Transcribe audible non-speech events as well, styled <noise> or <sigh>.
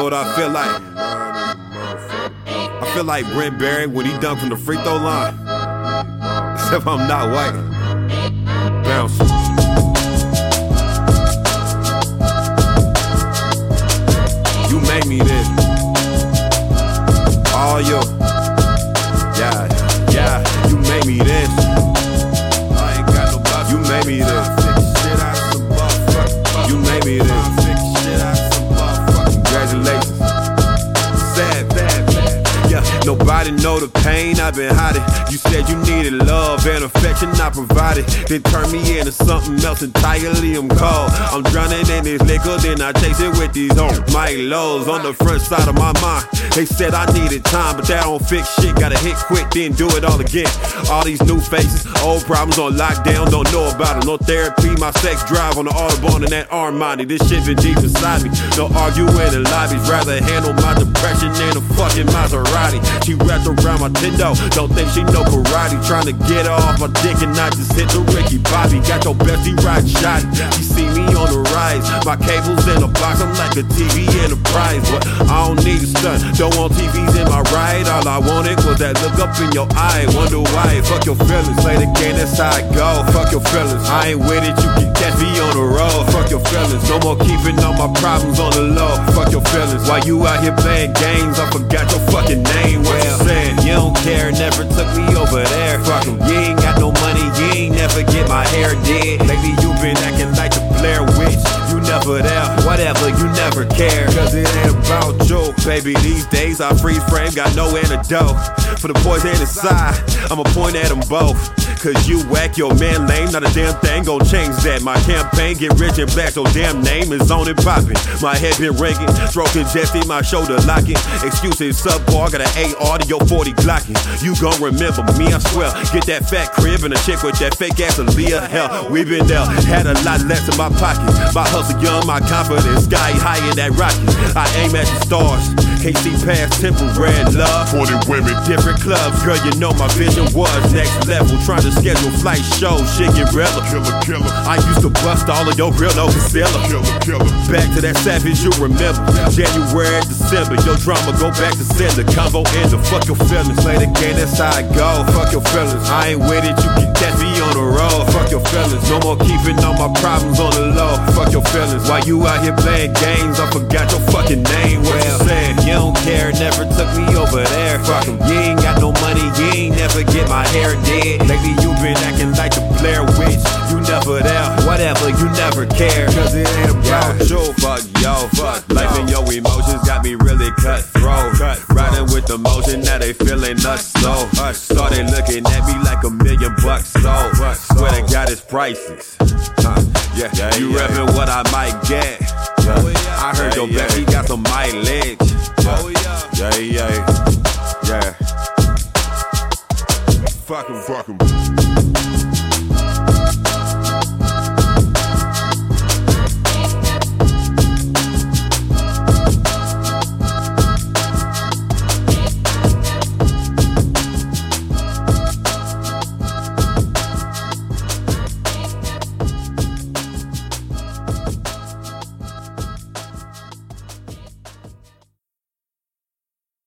know what I feel like? I feel like Brent Barry when he done from the free throw line. <laughs> Except I'm not white. Yeah, nobody know the pain I've been hiding. You said you needed love and affection I provided. Then turn me into something else entirely. I'm cold. I'm drowning in this liquor, then I chase it with these on my lows on the front side of my mind. They said I needed time, but that don't fix shit. Gotta hit quick, then do it all again. All these new faces, old problems on lockdown, don't know about it. No therapy, my sex drive on the Autobahn and that Armani. This shit been deep inside me. No arguing in lobbies, rather handle my depression in a fucking Maserati. She wrapped around my Tindo, don't think she know karate. Trying to get her off my dick and not just hit the Ricky Bobby. Got your bestie right shot. She see me on the rise. My cables in a box, I'm like a TV enterprise. But I don't need a stunt, don't want TVs in my ride. All I wanted was that look up in your eye. Wonder why, fuck your feelings. Play the game, that's how I go. Fuck your feelings. I ain't with it, you can me on the road. Fuck your feelings. No more keeping all my problems on the low. Fuck your feelings. While you out here playing games, I forgot your fucking name. What you saying? You don't care, never took me over there. Fuck 'em. You ain't got no money, you ain't never get my hair did. Lately you been acting like the Blair Witch. You never there, whatever, you never care. Cause it ain't about you, baby. These days I freeze frame, got no antidote. For the poison inside, I'ma point at them both. Cause you whack your man lame, not a damn thing gon' change that. My campaign get rich and black, so damn name is on and poppin'. My head been ringing, throat congested, my shoulder locking. Excuses subpar, got an AR to your 40 glocking. You gon' remember me, I swear. Get that fat crib and a chick with that fake ass Aaliyah. Hell, we been there, had a lot less in my pocket. My hustle young, my confidence sky high in that rocket. I aim at the stars, see past temporary love. 40 women. Different clubs, girl, you know my vision was next level. Trying to schedule flight shows, shit get realer. Killer, killer. I used to bust all of your real no concealer. Killer, killer. Back to that savage you remember. January, December, your drama go back to sender. Combo end the fuck your feelings. Play the game, that's how I go. Fuck your feelings. I ain't with it, you can catch me the road. Fuck your feelings. No more keeping all my problems on the low. Fuck your feelings. While you out here playing games, I forgot your fucking name. What you saying? You don't care, never took me over there. Fuck 'em. You ain't got no money, you ain't never get my hair did. Lately you been acting like the Blair Witch. You never there, whatever, you never care. Cause it ain't about you. Fuck yo, fuck life and your emotions got me really cutthroat. Riding with the motion, now they feeling us slow. Started looking at me like a million bucks sold. Swear to God, it's prices. Uh, yeah, yeah, you yeah. repping what I might get. Yeah. I heard yeah, your yeah. Becky got some mileage. Yeah, yeah, yeah. yeah. yeah. Fucking, fucking.